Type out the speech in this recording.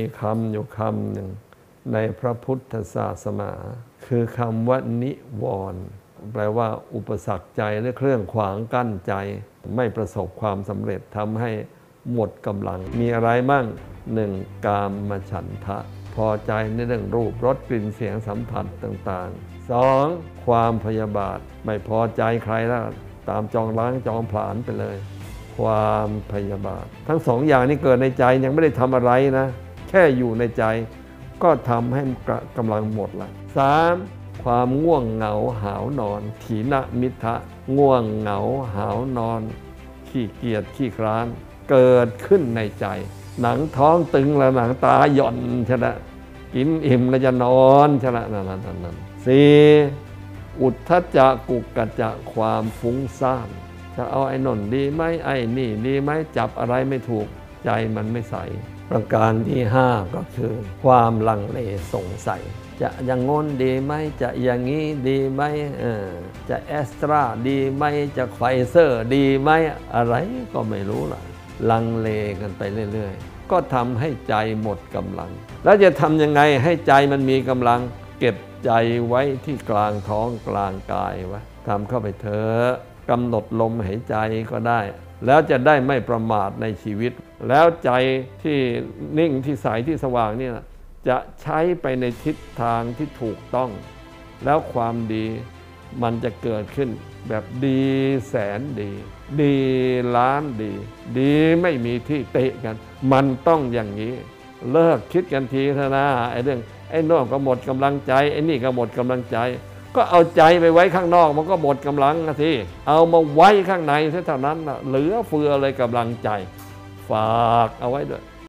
มีคำอยู่คำหนึ่ง ในพระพุทธศาสนา คือคำว่านิวรณ์แปลว่า อุปสรรคใจหรือเครื่องขวางกั้นใจ ไม่ประสบความสำเร็จทำให้หมดกำลัง มีอะไรมั่งหนึ่งกามมฉันทะ พอใจในเรื่องรูปรสกลิ่นเสียงสัมผัสต่างๆสองความพยาบาท ไม่พอใจใครแล้วตามจองล้างจองผลาญไปเลย ความพยาบาท ทั้งสองอย่างนี้เกิดในใจยังไม่ได้ทำอะไรนะ แค่อยู่ในใจ ก็ทำให้กำลังหมดละสามความง่วงเหงาหาวนอน ถีนมิทะง่วงเหงาหาวนอน ขี้เกียจขี้คร้าน เกิดขึ้นในใจ หนังท้องตึงแล้วหนังตาหย่อนชนะกินอิ่มแล้วจะนอนชนะนั่นนั่นนั่นสี่อุทธัจจกุกกุจจะความฟุ้งซ่านจะเอาไอ้นั่นดีไหมไอ้นี่ดีไหมจับอะไรไม่ถูกใจมันไม่ใส ประการที่ห้าก็คือ ความลังเลสงสัย จะอย่างงั้นดีไหมจะอย่างนี้ดีไหมจะแอสตราดีไหมจะไฟเซอร์ดีไหมอะไรก็ไม่รู้ล่ะ ลังเลกันไปเรื่อยๆ ก็ทำให้ใจหมดกำลัง แล้วจะทำยังไงให้ใจมันมีกำลัง เก็บใจไว้ที่กลางท้องกลางกายว้ทำเข้าไปเถอะ กำหนดลมหายใจก็ได้ แล้วจะได้ไม่ประมาทในชีวิต แล้วใจที่นิ่งที่ใสที่สว่างนี่นะจะใช้ไปในทิศทางที่ถูกต้อง แล้วความดีมันจะเกิดขึ้นแบบดีแสนดี ดีล้านดี ดีไม่มีที่เตะกัน มันต้องอย่างนี้ เลิกคิดกันทีเถอะนะไอ้เรื่องไอ้นอกก็หมดกำลังใจไอ้นี่ก็หมดกำลังใจ ก็เอาใจไปไว้ข้างนอกมันก็หมดกำลังนะทีเอามาไว้ข้างในเท่านั้นนะเหลือเฟือเลยกำลังใจ ฝากเอาไว้ด้วย